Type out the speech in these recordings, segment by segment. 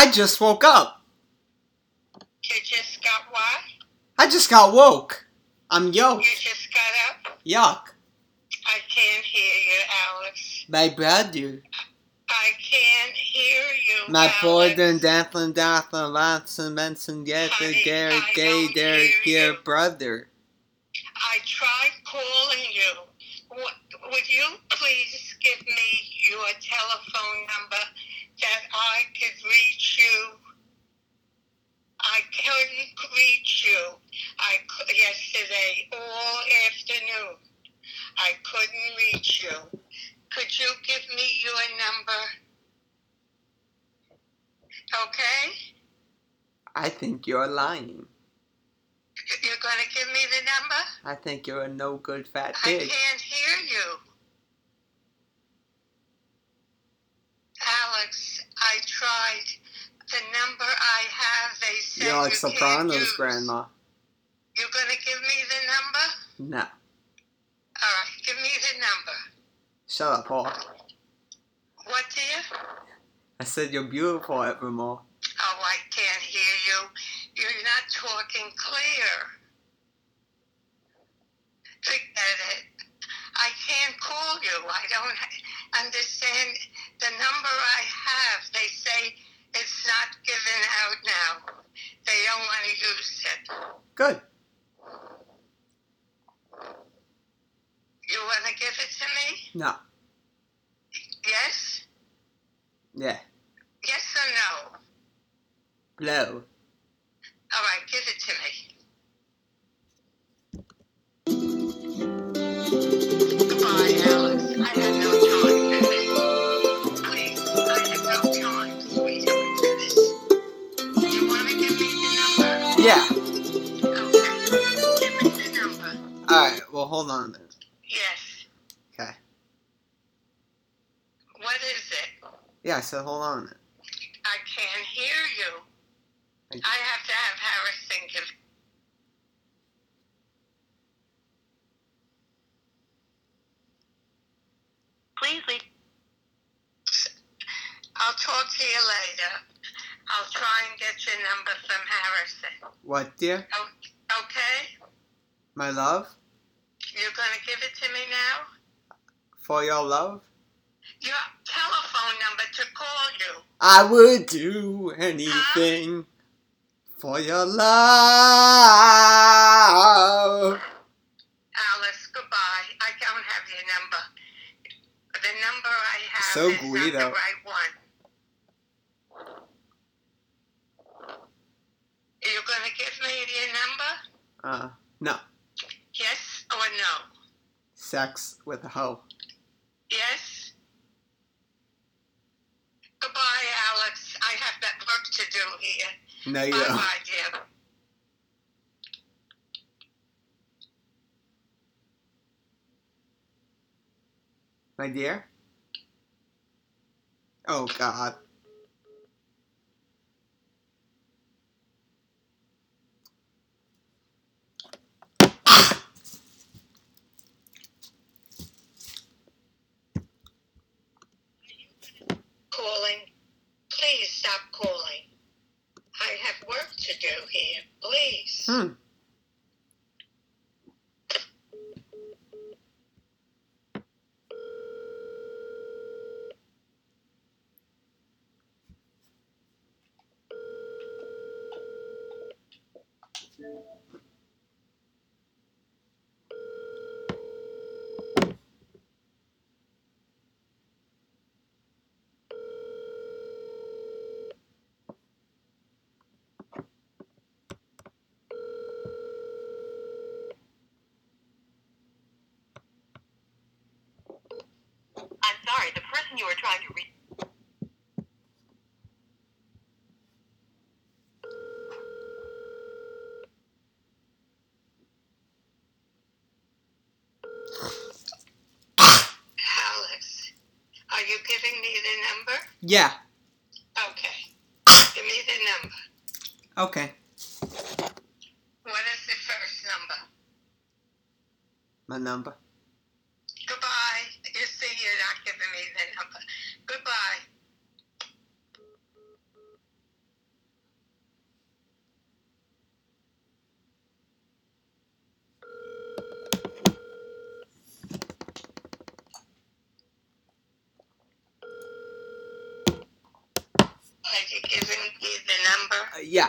I just woke up. You just got what? I just got woke. I'm You just got up? Yuck. I can't hear you, Alex. My brother. I can't hear you. My brother and Daphne, Daphne, Lanson, Benson, get the Honey, gay, dear, dear brother. I tried calling you. Would you please give me your telephone number that I could reach you? I couldn't reach you. I cou- yesterday all afternoon. I couldn't reach you. Could you give me your number? Okay? I think you're lying. You're gonna give me the number? I think you're a no good fat I pig. can't hear you. Alex, I tried. The number I have, they said You're like you Sopranos. Grandma. You're gonna give me the number? No. All right, give me the number. Shut up, Paul. What, dear? I said you're beautiful, Evermore. Oh, I can't hear you. You're not talking clear. Forget it. I can't call you. I don't understand the number I have. They say it's not given out now. They don't want to use it. Good. You want to give it to me? No. Yes? Yeah. Yes or no? Blow. All right, give it to me. Yeah. Okay. Give me the number. Alright, well, hold on a minute. Yes. Okay. What is it? Yeah, I said hold on a minute. I can't hear you. Thank I have to have Harrison give. Please leave. I'll talk to you later. I'll try and get your number from Harrison. What, dear? Okay? My love? You're going to give it to me now? For your love? Your telephone number to call you. I would do anything for your love. Alice, goodbye. I don't have your number. The number I have So is not the right one. You're going to give me your number? Uh, no. Yes or no? Sex with a hoe. Yes? Goodbye, Alex. I have that work to do here. No, you don't. bye, dear. My dear? Oh, God. Calling. Please stop calling. I have work to do here. Please. Hmm. I'm sorry, the person you are trying to reach. Alex, are you giving me the number? Yeah. Okay. Give me the number. Okay. What is the first number? My number. Goodbye. You see, you're not giving me the number. Goodbye. Are you me the number? Uh, yeah.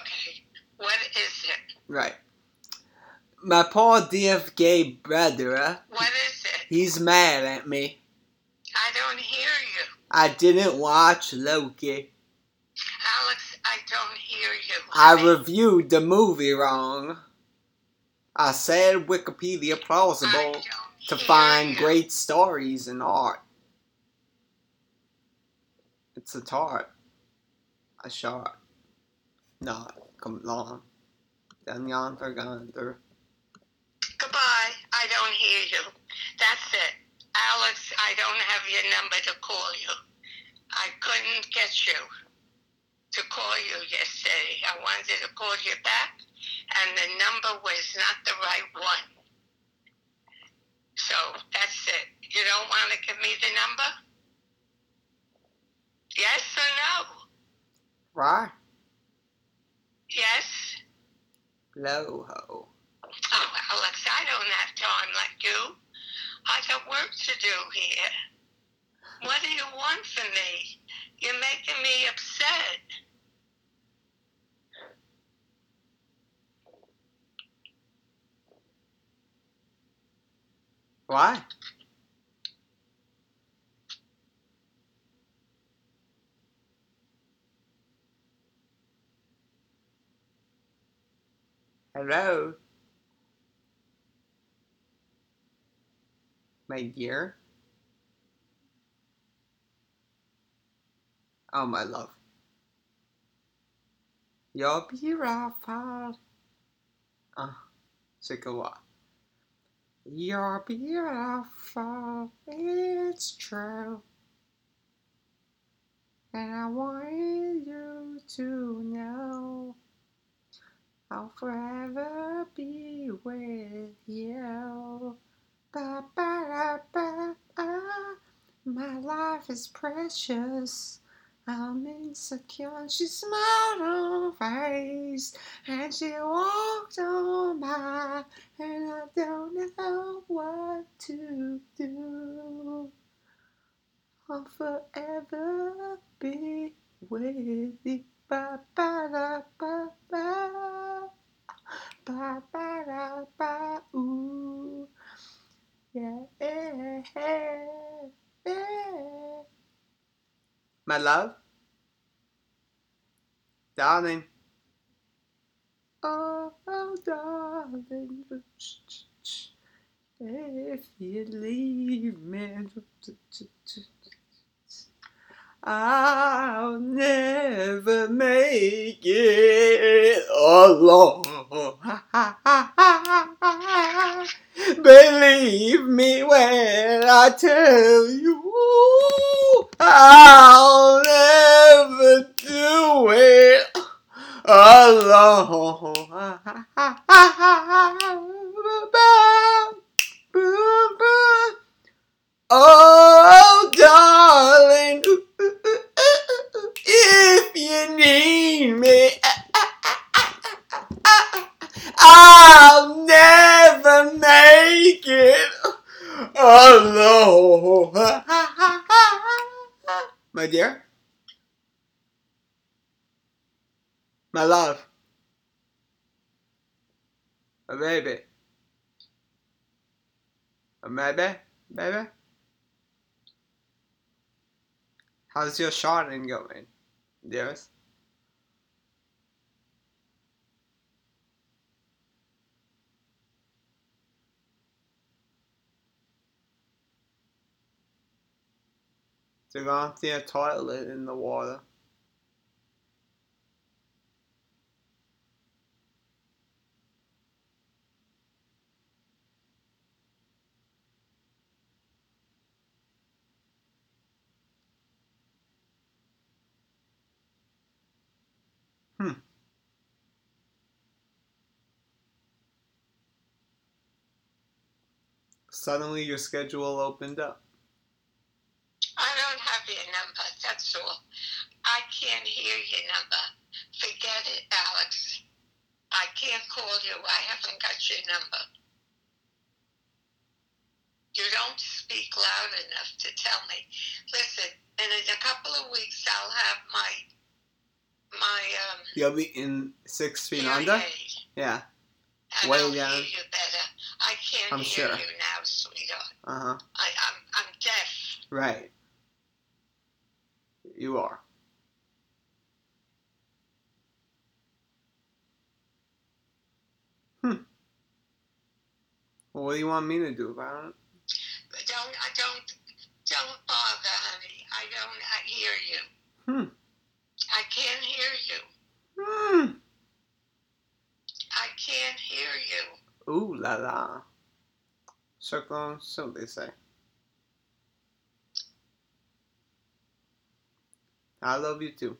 Okay. What is it? Right. My poor gay brother. What is it? He's mad at me. I don't hear you. I didn't watch Loki. Alex, I don't hear you. I honey. reviewed the movie wrong. I said Wikipedia plausible to find you. great stories and art. It's a tart. A shot. Not come along. Den yonder gander. Goodbye. I don't hear you. That's it. Alex, I don't have your number to call you. I couldn't get you to call you yesterday. I wanted to call you back, and the number was not the right one. So that's it. You don't want to give me the number? Yes or no? Right? Yes? Low ho. Oh, Alex, I don't have time like you. I got work to do here. What do you want from me? You're making me upset. Why? Hello? My dear? Oh, my love. You're beautiful. Uh, take a walk. You're beautiful, it's true. And I want you to know I'll forever be with you. Ba ba ba ah, my life is precious. I'm insecure. And she smiled on her face and she walked on by, and I don't know what to do. I'll forever be with you. Ba ba da ba ba. Ba ba da ba ooh. Yeah, yeah, yeah. My love? Darling. Oh, oh, darling. If you leave me, I'll never make it alone. Believe me when I tell you, I'll never do it alone. Oh, darling, if you need me, I'll never make it alone. My dear, my love, my baby, my baby, baby. How's your sharding going? Yes. To see a toilet in the water. Suddenly your schedule opened up. I don't have your number, that's all. I can't hear your number. Forget it, Alex. I can't call you. I haven't got your number. You don't speak loud enough to tell me. Listen, and in a couple of weeks I'll have my my um You'll be in six feet under? Yeah. And Way I'll down. hear you better. I can't I'm hear sure. you now, sweetheart. Uh huh. I, I'm I'm deaf. Right. You are. Hmm. Well, what do you want me to do about it? But don't I don't don't bother, honey. I don't I hear you. Hmm. I can't hear you. Hmm. I can't hear la la. Uh, circle, so they say. I love you too.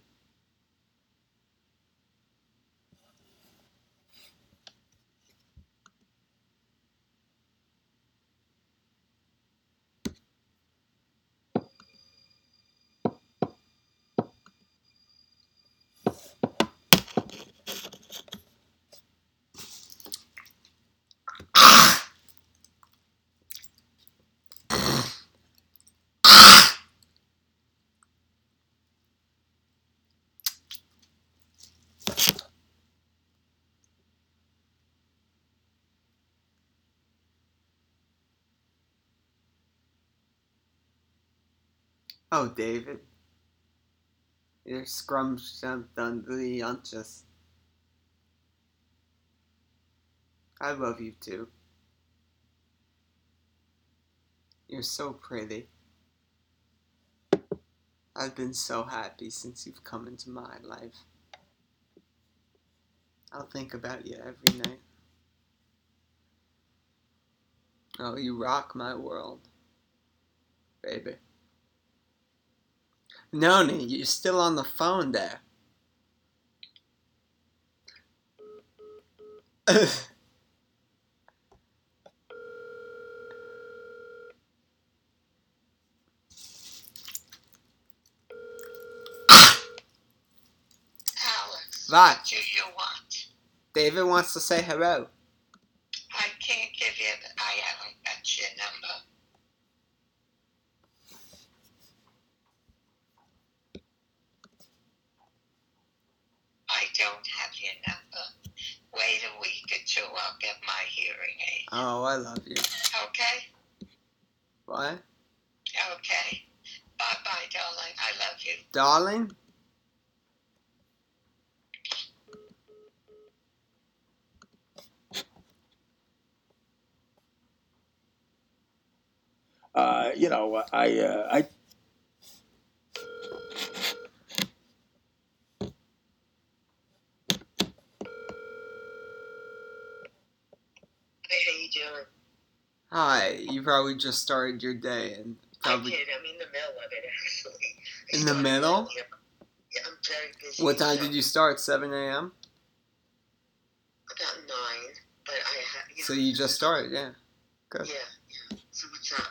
Oh, David. You're scrumptious. I love you too. You're so pretty. I've been so happy since you've come into my life. I'll think about you every night. Oh, you rock my world, baby. Noni, you're still on the phone there. Alex, What? what do you want? David wants to say hello. I can't give you the, I haven't got your number. I don't have your number. Wait a week or two, I'll get my hearing aid. Oh, I love you. Okay? What? Okay. Bye bye, darling. I love you. Uh, you know, I, uh, I, Hey, how you doing? Hi, you probably just started your day and probably. I did. I'm in In the middle? Yeah, I'm very busy. What time so- did you start? 7 a.m.? About nine, but I have. You So know, you just started, yeah. Good. Yeah, yeah. So what's up?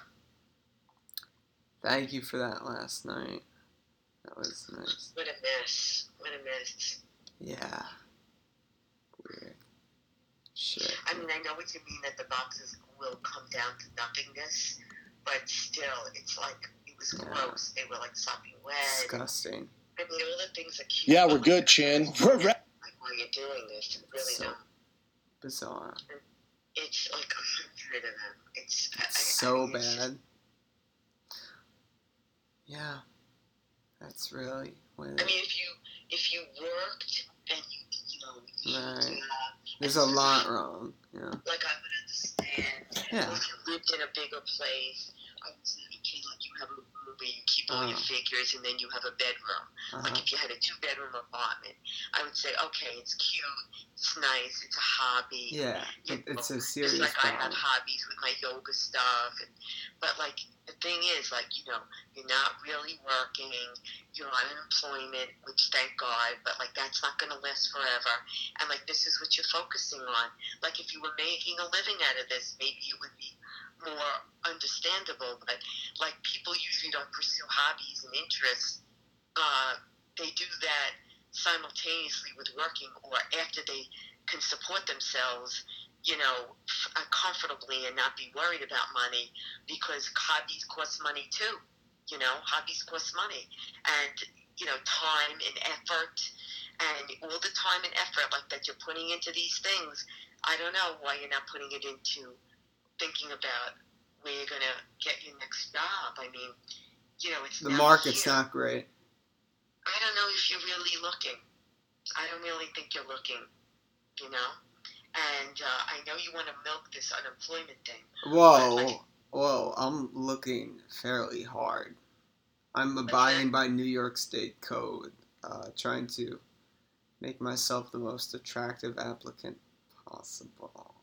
Thank you for that last night. That was nice. What a mess. What a mess. Yeah. Weird. Shit. I mean, I know what you mean that the boxes will come down to nothingness, but still, it's like was Yeah. gross. They were like sopping wet. Disgusting. I mean, all the things are cute. yeah, we're good, Chin. We're re- Like, why are you doing this? Really So- not. Bizarre. It's like a hundred of them. It's I- I- It's I so mean, it's bad. Yeah. That's really what I mean, if you if you worked and you you know you Right. uh, There's a lot wrong. Yeah. like I would understand. Yeah. If you lived in a bigger place, I would say, okay, like you have a room where you keep all your Uh. figures, and then you have a bedroom. Like Uh-huh. if you had a two-bedroom apartment, I would say, okay, it's cute, it's nice, it's a hobby. Yeah. It, it's a serious Just like I have hobbies with my yoga stuff, and but like the thing is, like you know, you're not really working, you're on unemployment, which thank God, but like that's not gonna last forever, and like this is what you're focusing on. Like if you were making a living out of this, maybe it would be more understandable. But like people usually don't pursue hobbies and interests. Uh, they do that simultaneously with working or after they can support themselves, you know, f- uh, comfortably and not be worried about money because hobbies cost money too. You know, hobbies cost money. And, you know, time and effort and all the time and effort like that you're putting into these things, I don't know why you're not putting it into thinking about where you're gonna get your next job. I mean, you know, it's The market's here. not great. I don't know if you're really looking. I don't really think you're looking. You know, and uh, I know you want to milk this unemployment thing. Whoa, whoa! I'm looking fairly hard. I'm abiding by New York State code, uh, trying to make myself the most attractive applicant possible. All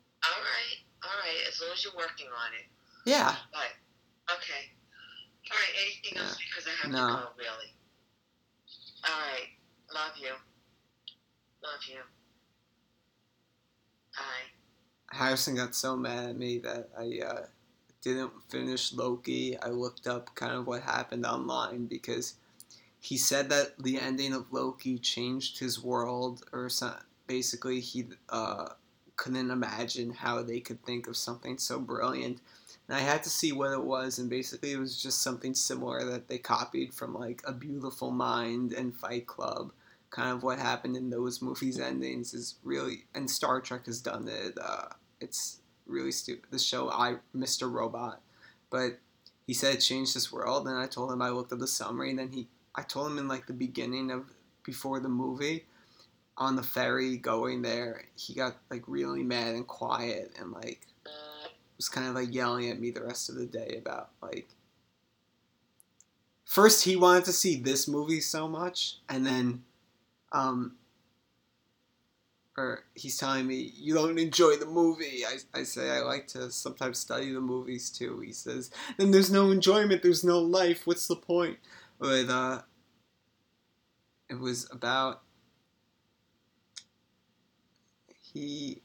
right, all right. As long as you're working on it. Yeah. But okay. All right. Anything else? Because I have No. to go. Really. All right. Love you. Love you. Bye. Harrison got so mad at me that I uh, didn't finish Loki. I looked up kind of what happened online because he said that the ending of Loki changed his world, or some, basically he uh, couldn't imagine how they could think of something so brilliant. And I had to see what it was, and basically it was just something similar that they copied from like A Beautiful Mind and Fight Club kind of what happened in those movies' endings is really, and Star Trek has done it. Uh, it's really stupid. The show I Mr. Robot, but he said it changed his world, and I told him I looked at the summary, and then he, I told him in like the beginning of before the movie, on the ferry going there, he got like really mad and quiet, and like was kind of like yelling at me the rest of the day about like. First, he wanted to see this movie so much, and then um, or he's telling me you don't enjoy the movie. I, I say I like to sometimes study the movies too. He says then there's no enjoyment, there's no life. What's the point? But uh, it was about he.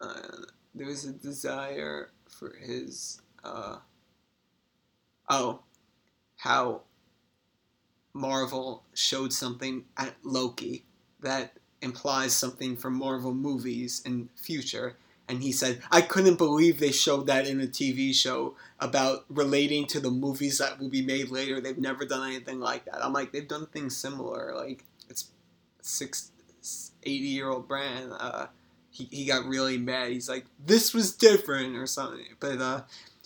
Uh, there was a desire for his. Uh, oh, how Marvel showed something at Loki that implies something for Marvel movies in future. And he said, I couldn't believe they showed that in a TV show about relating to the movies that will be made later. They've never done anything like that. I'm like, they've done things similar. Like, it's six, 80 year old brand. Uh, he, he got really mad. He's like, this was different or something. But uh,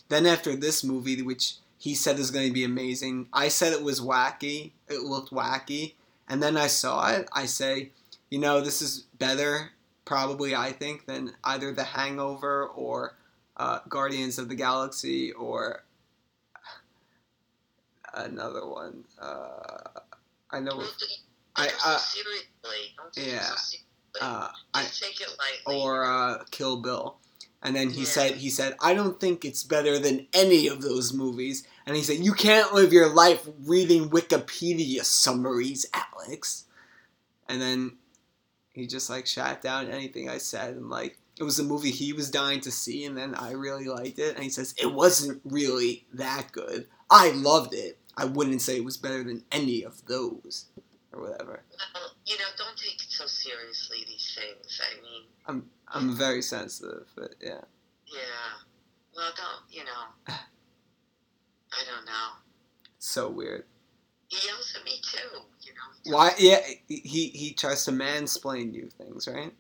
then after this movie, which he said is going to be amazing. I said it was wacky. It looked wacky. And then I saw it. I say, you know, this is better, probably, I think, than either The Hangover or uh, Guardians of the Galaxy or another one. Uh, I know. I- uh, seriously. Don't take it yeah. so. Uh, I, take it lightly. or uh, Kill Bill. And then he Yeah. said, he said, I don't think it's better than any of those movies. And he said, you can't live your life reading Wikipedia summaries, Alex. And then he just like shut down anything I said and like it was a movie he was dying to see and then I really liked it and he says it wasn't really that good. I loved it. I wouldn't say it was better than any of those or whatever. Well, you know, don't take it so seriously, these things. I mean, I'm I'm very sensitive, but yeah. yeah. Well, don't, you know. I don't know. So weird. He yells at me too, you know. Why? Yeah, he he tries to mansplain you things, right?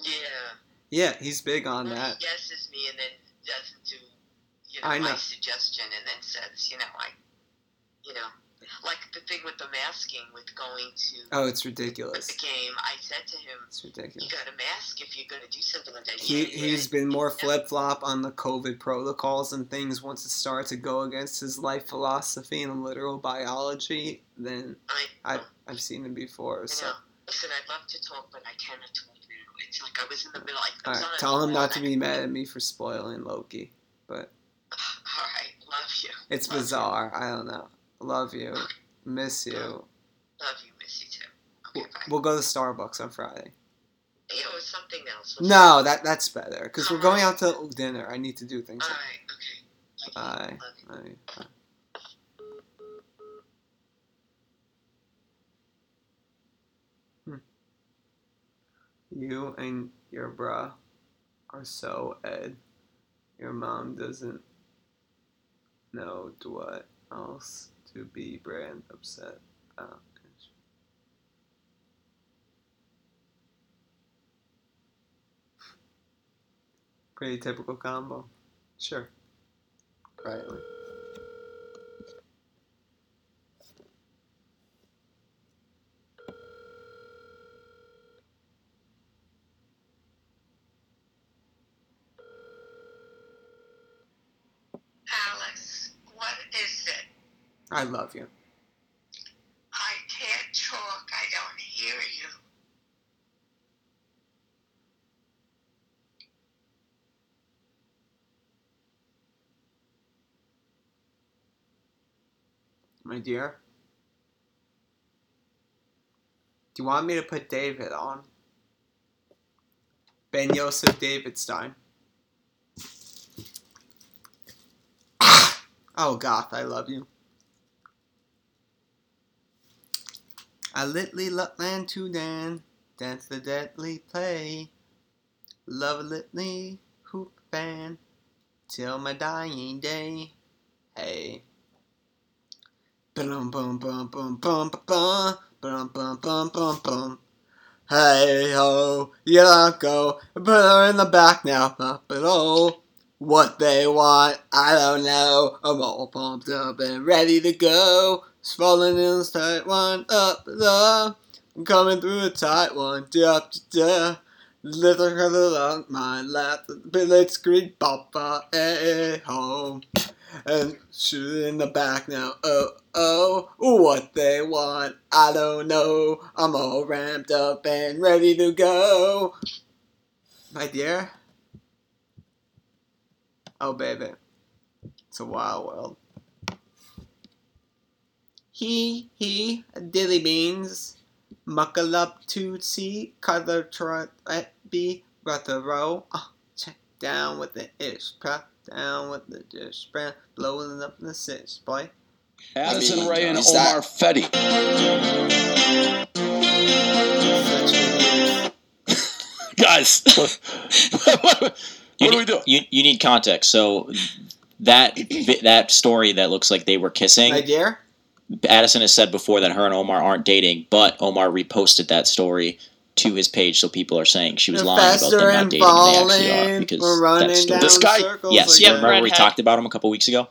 Yeah. Yeah, he's big on Well, that. He guesses me and then doesn't do, you know, I my suggestion and then says, you know, I, you know, like the thing with the masking with going to Oh, it's ridiculous. the game. I said to him, It's ridiculous. you got to mask if you're going to do something like that. He Yeah, he's been more flip flop on the COVID protocols and things once it started to go against his life philosophy and literal biology than I, I've I've seen him before. So, know. Listen, I'd love to talk, but I cannot talk now. It's like I was in the middle. I, I was right, on a tell him not to be mad at me for spoiling Loki. but. All right, love you. It's Love you. bizarre. I don't know. Love you. Miss you. Love you, miss you too. Okay, We'll, go to Starbucks on Friday. Know, it's something else. No, that that's better because we're going out to dinner. I need to do things. All Like, right. Okay. bye. Love you. Bye. Bye. Hmm. You and your bra are so Ed. Your mom doesn't know what else to be brand upset about. Pretty typical combo. Sure. Quietly. Alice, what is it? I love you. I can't talk. I don't hear you. My dear. Do you want me to put David on? Ben Yosef David Stein. oh, Goth, I love you. I litly land to Dan, dance the deadly play. Love a litly hoop band till my dying day. Hey. Bum bum bum bum bum bum bum bum bum bum bum. Hey ho, you don't go. Put her in the back now, it all. What they want, I don't know. I'm all pumped up and ready to go. Swollen in this tight one, up the. I'm coming through a tight one, da da da. Little color on my lap, billet screen, papa, hey ho and shoot in the back now. Oh, oh, what they want, I don't know. I'm all ramped up and ready to go. My dear? Oh, baby. It's a wild world. He, he, dilly beans. Muckle up to see, color trot at be, brother row. Uh, check down with the ish, prep down with the dish, brand, blowing up the six, boy. Addison I mean, Ray and is that- Omer Fedi. Guys, what, what You are need, we doing? You, you need context. So that that story that looks like they were kissing. My dear? Addison has said before that her and Omer aren't dating, but Omer reposted that story to his page, so people are saying she was The lying about them not dating, and they actually are because we're running that's down This guy? circles Yes, again. remember we talked about him a couple weeks ago.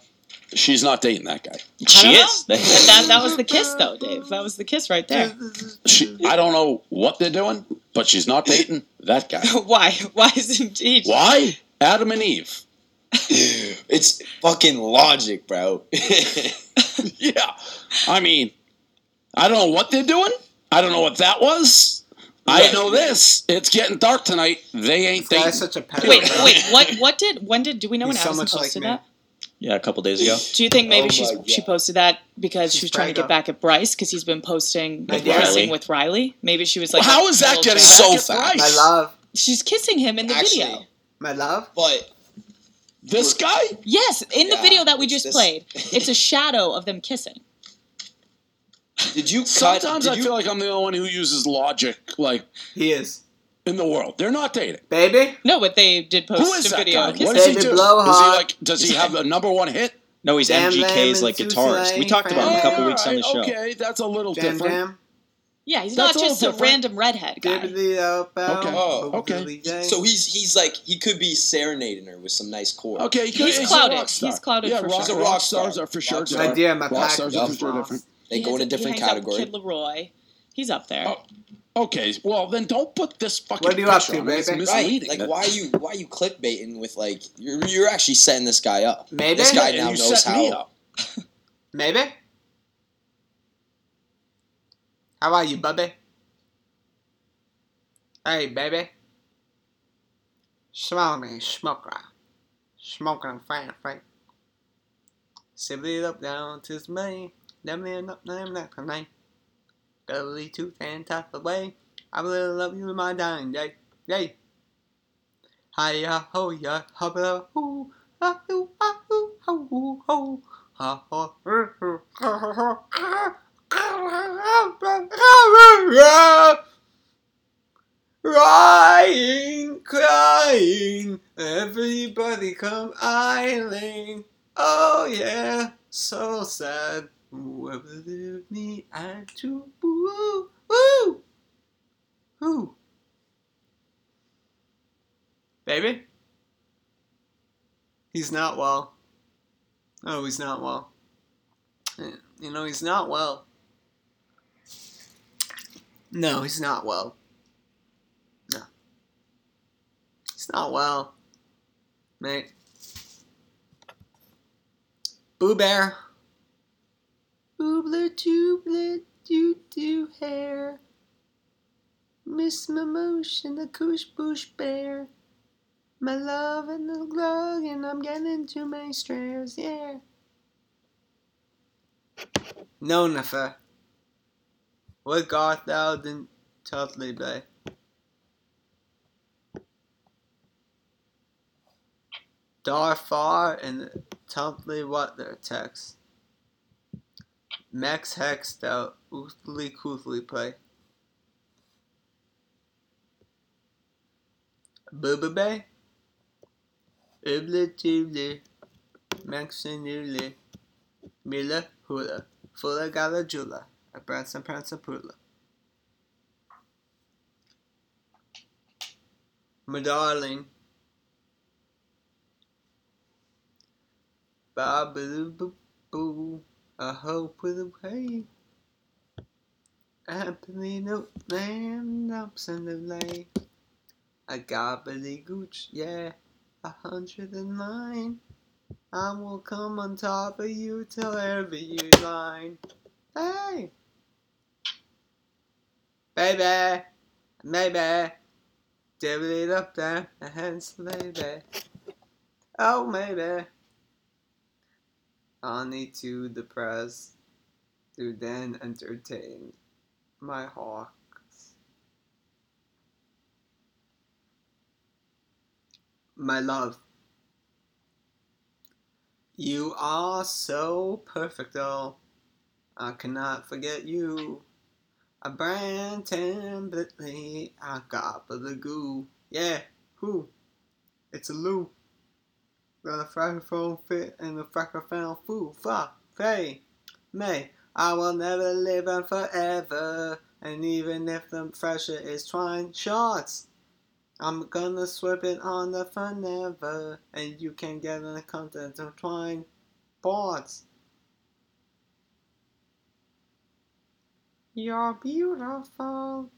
She's not dating that guy. She is. know. that, that was the kiss, though, Dave. That was the kiss right there. She, I don't know what they're doing, but she's not dating that guy. Why? Why isn't he? Why? Adam and Eve. it's fucking logic, bro. Yeah. I mean, I don't know what they're doing. I don't know what that was. I know this. It's getting dark tonight. They ain't This guy's such a pedo. Wait, bro. wait. What? What did? When did? Do we know when He's so Addison much like posted that? Yeah, a couple days ago. Do you think maybe Oh she's my she posted that because She's she was trying to prayed get back at Bryce because he's been posting With kissing Riley. with Riley? Maybe she was like, How a is that getting. So fast. My love. She's kissing him in the Actually, video. My love? but This guy? Yes, in the Yeah, video that we just this- played, it's a shadow of them kissing. did you cut? Sometimes did I you, feel like I'm the only one who uses logic, like He is. in the world. They're not dating. Baby? No, but they did post Who is a that video. guy? What does he David do? Blowhard. Is he like? Does he have a number one hit? No, he's Jam MGK's Lamb like and guitarist. Tuesday, We talked about him a couple All weeks on the show. Okay, that's a little Jam different. Jam? Yeah, he's That's not all just a random redhead guy. Dibbity out bow, Okay. Oh, okay. So he's he's like he could be serenading her with some nice chords. Okay, he could, He's a clouded. rock star. He's clouded yeah, for rock, sure. rock, He's a rock stars are for sure Rock different. My my rock stars are for sure different. They He go in a hangs- he different hangs out with category. Kid LAROI. He's up there. Oh, Okay, well then don't put this fucking What are you up to, me. It's baby? Right? Like why are you why are you clickbaiting with like you're you're actually setting this guy up. Maybe? This guy Yeah, now you knows set me how. up. Maybe? How are you, bubby? Hey, baby. Me, smoker. Smoking fan, right? Sibbly up down to me. Never up, name, that name. Gully tooth and tap away. I will love you in my dying day. Yay. Hiya ho ya hubba hoo ah hoo ah hoo ho hoo ho ha ha er, er, ha, ha, ha, Crying, crying, everybody come isling. Oh yeah, so sad. Whoever lived me had to woo woo. Who? Baby? He's not well. Oh, he's not well. You know, he's not well. No, he's not well. No. He's not well. Mate. Boo Bear. Oobler doobler doo doo hair. Miss my motion, the koosh boosh bear. My love and the glug, and I'm getting to my stairs, yeah. No, Nefer. What God thou didn't totally be. Dar far and totally what their text. Max hex thou oothly coothly play. Booba bay. Ubli tubli. Maxinuli. Mila hula. Fula gala jula. A branson prancer pula. My darling. Baboo boo boo. I hope with a way. Happily no man ups in the lake. I got Gooch, yeah, a hundred and nine. I will come on top of you till every you line. Hey! Baby! Maybe! Divvy it up there, a hands baby. Oh, maybe. Need to depress to then entertain my hawks. My love. You are so perfect, oh. I cannot forget you. A brand template, I got the goo. Yeah, who? It's a loo. Got a fracrophone fit and a fracrophone fool. Fuck, hey, May. I will never live on forever. And even if the pressure is trying shots, I'm gonna sweep it on the forever. And you can get the content of twine boards. You're beautiful.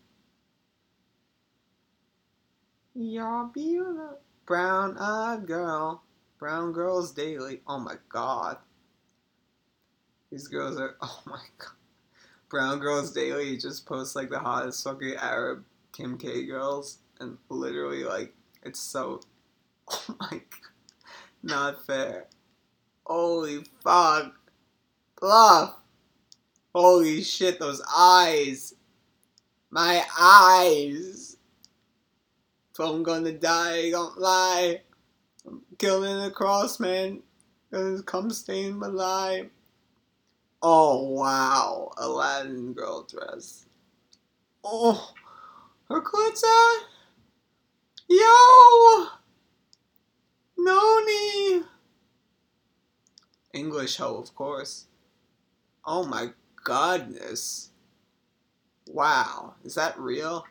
You're beautiful. Brown eyed girl. Brown girls daily. Oh my god. These girls are. Oh my god. Brown girls daily just posts like the hottest fucking Arab Kim K girls. And literally, like, it's so. Oh my god. Not fair. Holy fuck. Bluff. Holy shit, those eyes. My eyes. If I'm gonna die, don't lie. I'm killing the cross, man. Cause come stain my life. Oh wow, Aladdin girl dress. Oh, her clit's. Yo, Noni. English hoe, of course. Oh my goodness. Wow, is that real?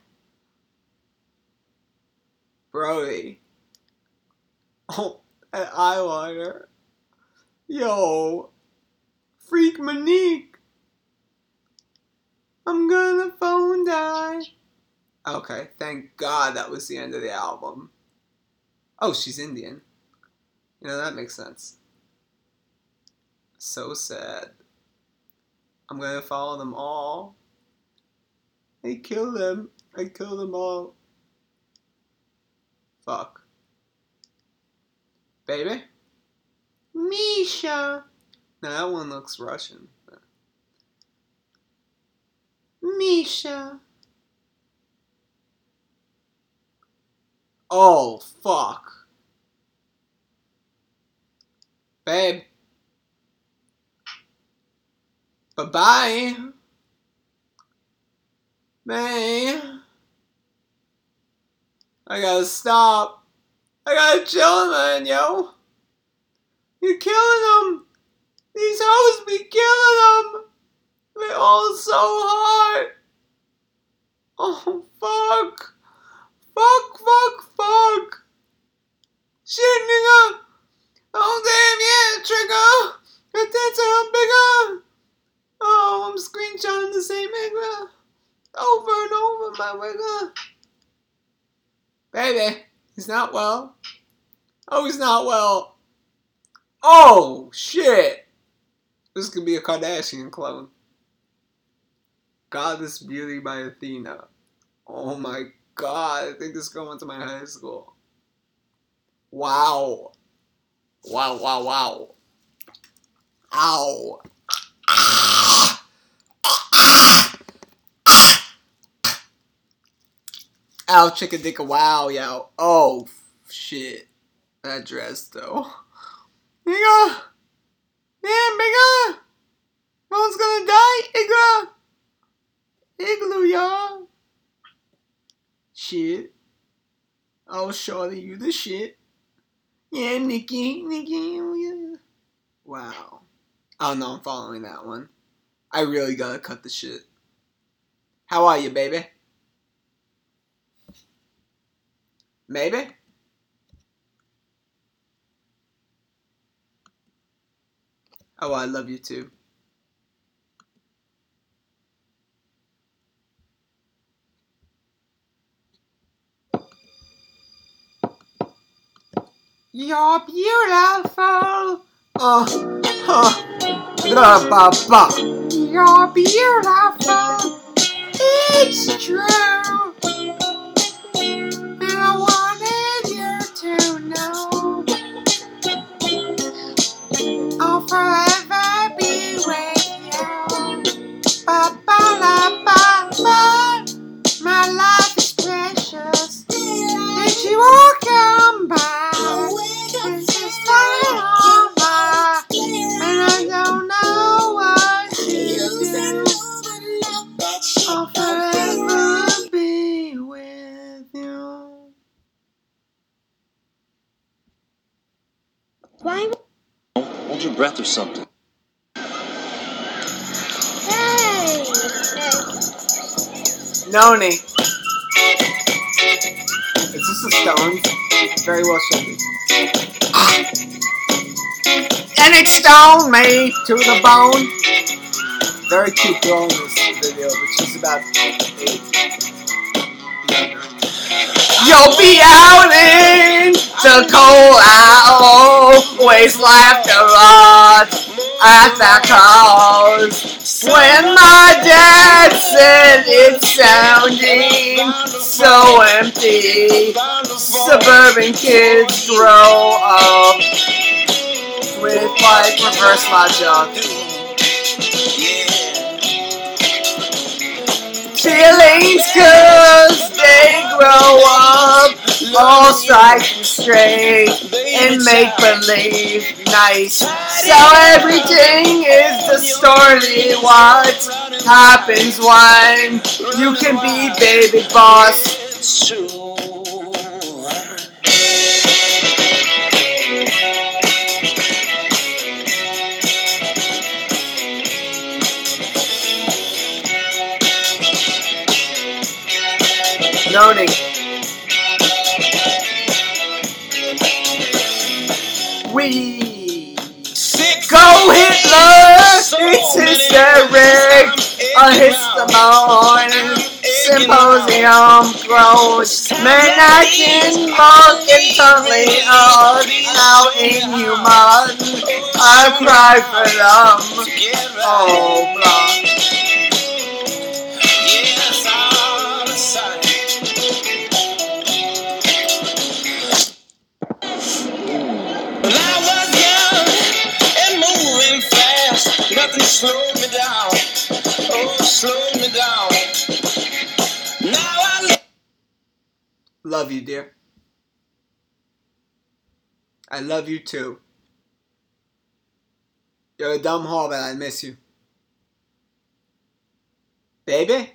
Brody. Oh, an eyeliner. Yo. Freak Monique. I'm gonna phone die. Okay, thank God that was the end of the album. Oh, she's Indian. You know, that makes sense. So sad. I'm gonna follow them all. I kill them. I kill them all. Fuck. Baby? Misha! Now that one looks Russian. Misha! Oh, fuck. Babe. Bye bye. Babe. I gotta stop. I gotta chill, man, yo. You're killing them. These hoes be killing them. They all so hard. Oh, fuck. Fuck, fuck, fuck. Shit, nigga. Oh, damn, yeah, trigger. Are bigger. Oh, I'm screenshotting the same nigga. Over and over, my nigga. Baby, he's not well. Oh, he's not well. Oh, shit. This could be a Kardashian clone. Goddess Beauty by Athena. Oh my god, I think this girl went to my high school. Wow. Wow, wow, wow. Ow. Ow, chicken dick wow, yo. Oh, shit. That dress, though. Nigga! Damn, nigga! No one's gonna die, nigga! Igloo, y'all. Shit. Oh, shorty, you the shit. Yeah, Nikki, Nikki, yeah. Wow. Oh no, I'm following that one. I really gotta cut the shit. How are you, baby? Maybe? Oh, I love you too. You're beautiful. Uh, huh. Blah, blah. You're beautiful. It's true. Noni. Is this a stone? Very well should be. And it stoned me to the bone. Very cute girl in this video, but she's about eight. You'll be out in the cold, I always laughed a lot at the cause. When my dad said it's sounding so empty, suburban kids grow up with like reverse logic. Feelings cause they grow up all striking straight and make believe nice. So everything is the story. What happens when you can be baby boss? It's We go Hitler! It's hysteric! A histamine symposium grows. Men acting mock and totally odd. How inhuman. I cry for them. Oh, blah. Slowed me down. Oh, slowed me down. Now I Love you, dear. I love you too. You're a dumb whore, but I miss you. Baby?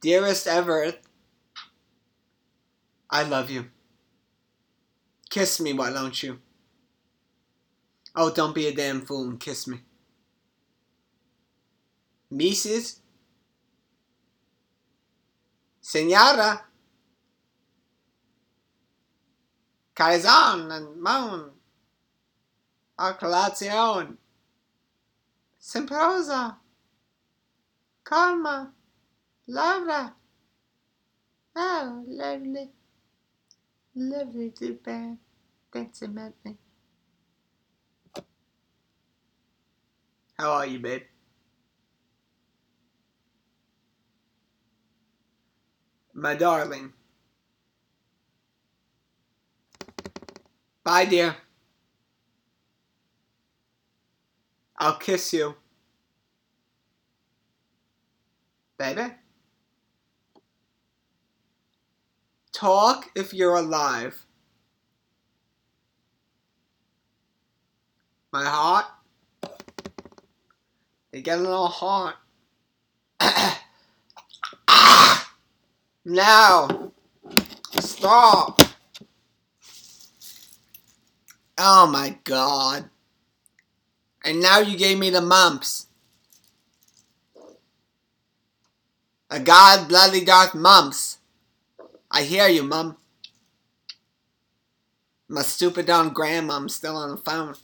Dearest Everett, I love you. Kiss me, why don't you? Oh, don't be a damn fool and kiss me. Mrs. Senora. Kaisan and Moan. A colazione. Simprosa. Calma. Laura. Oh, ah, lovely. Lovely to bed. Thanks a. How are you, babe? My darling. Bye, dear. I'll kiss you. Baby? Talk if you're alive. My heart? You get a little hot. now, stop. Oh my god. And now you gave me the mumps. A god bloody dark mumps. I hear you, mum. My stupid dumb grandmom's still on the phone.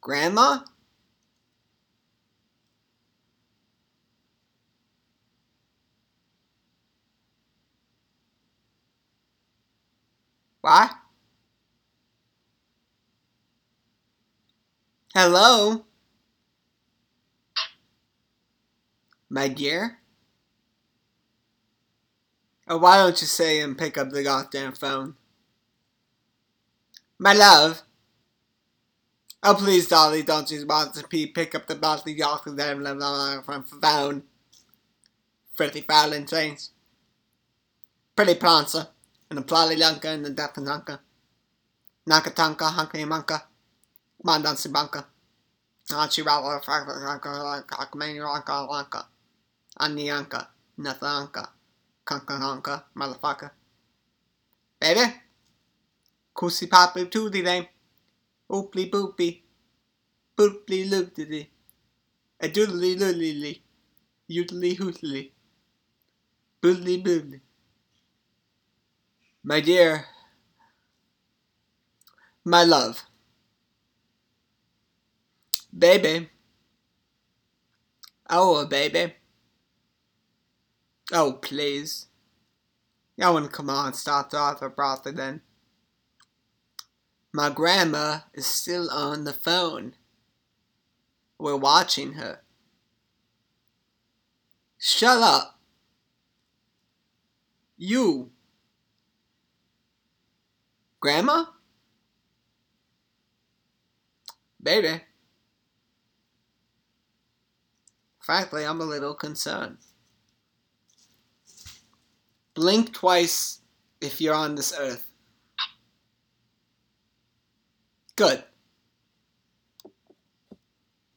Grandma? What? Hello? My dear? Oh, why don't you say and pick up the goddamn phone? My love? Oh, please, Dolly, don't want to pee, pick up the Monster goddamn phone? Pretty Valentine's. Pretty Prancer. And the Plolly Lunka and the Dappanunka. Nakatanka, Hunky Munka. Mandansi Bunka. Archie Rattler, Cockmania Lanka. Anyanka. Nathanka. Kunka Honka. Motherfucker. Baby? Koosy Poppy Tooty Name. Ooply boopy. Booply loopty. A doodly loodly. Yoodly hootly. Boodly boodly. My dear. My love. Baby. Oh, baby. Oh, please. I wouldn't come on, start author broadly then. My grandma is still on the phone. We're watching her. Shut up. You. Grandma? Baby. Frankly, I'm a little concerned. Blink twice if you're on this earth. Good.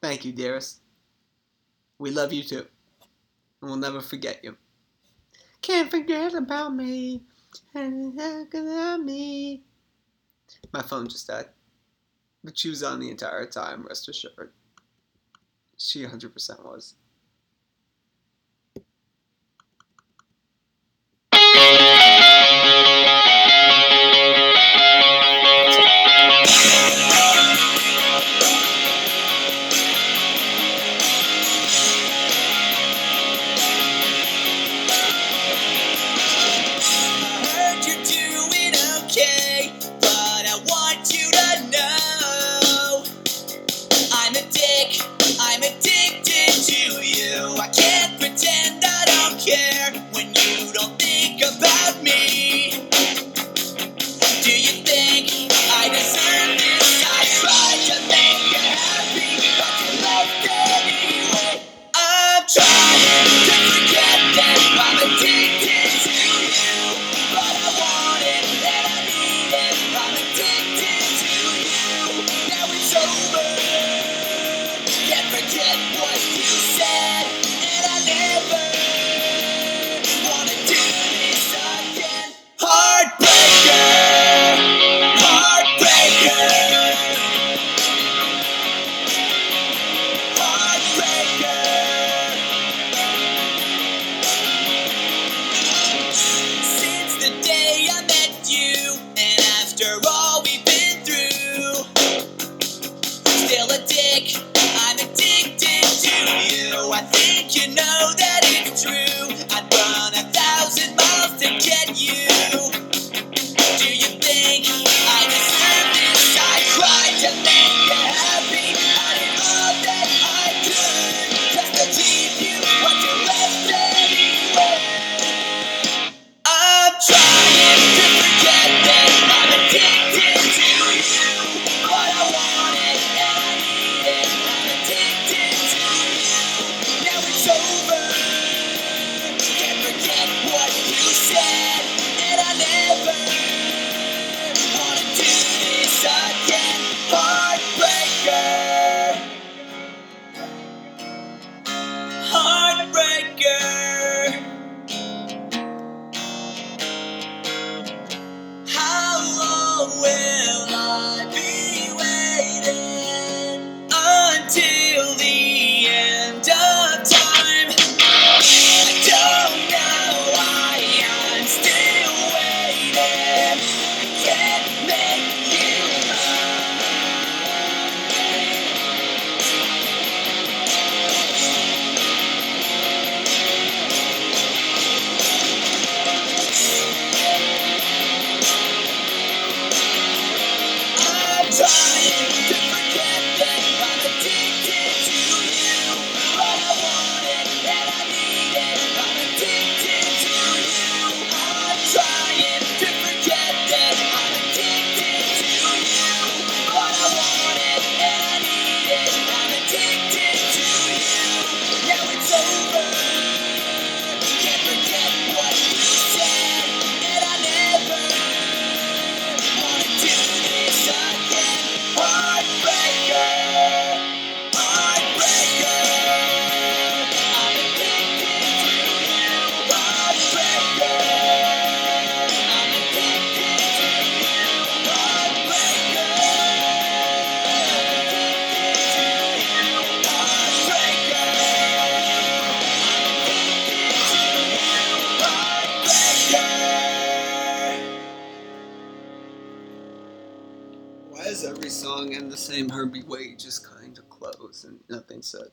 Thank you, dearest. We love you too. And we'll never forget you. Can't forget about me. about me. My phone just died. But she was on the entire time, rest assured. She 100% was. Said.